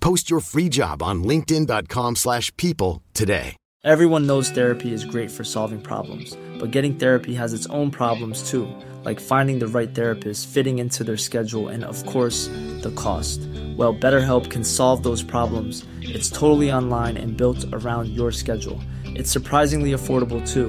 Post your free job on linkedin.com/people slash people today. Everyone knows therapy is great for solving problems, but getting therapy has its own problems too, like finding the right therapist, fitting into their schedule, and of course, the cost. Well, BetterHelp can solve those problems. It's totally online and built around your schedule. It's surprisingly affordable too.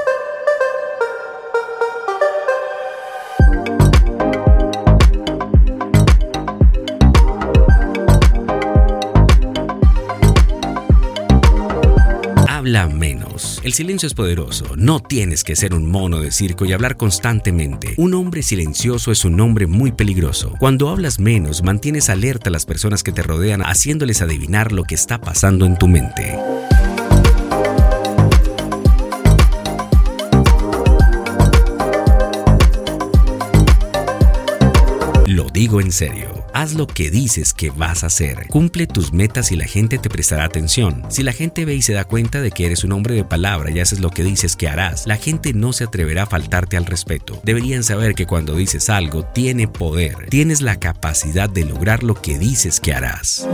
Habla menos. El silencio es poderoso. No tienes que ser un mono de circo y hablar constantemente. Un hombre silencioso es un hombre muy peligroso. Cuando hablas menos, mantienes alerta a las personas que te rodean, haciéndoles adivinar lo que está pasando en tu mente. Digo en serio. Haz lo que dices que vas a hacer. Cumple tus metas y la gente te prestará atención. Si la gente ve y se da cuenta de que eres un hombre de palabra y haces lo que dices que harás, la gente no se atreverá a faltarte al respeto. Deberían saber que cuando dices algo tiene poder. Tienes la capacidad de lograr lo que dices que harás.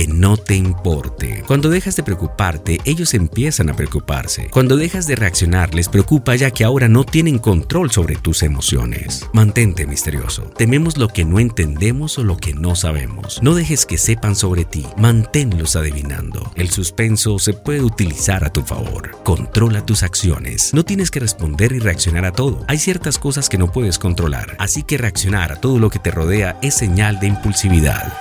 Que no te importe. Cuando dejas de preocuparte, ellos empiezan a preocuparse. Cuando dejas de reaccionar, les preocupa ya que ahora no tienen control sobre tus emociones. Mantente misterioso. Tememos lo que no entendemos o lo que no sabemos. No dejes que sepan sobre ti. Manténlos adivinando. El suspenso se puede utilizar a tu favor. Controla tus acciones. No tienes que responder y reaccionar a todo. Hay ciertas cosas que no puedes controlar. Así que reaccionar a todo lo que te rodea es señal de impulsividad.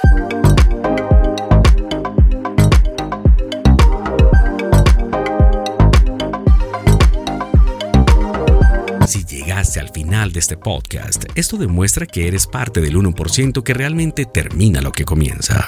De este podcast, esto demuestra que eres parte del 1% que realmente termina lo que comienza.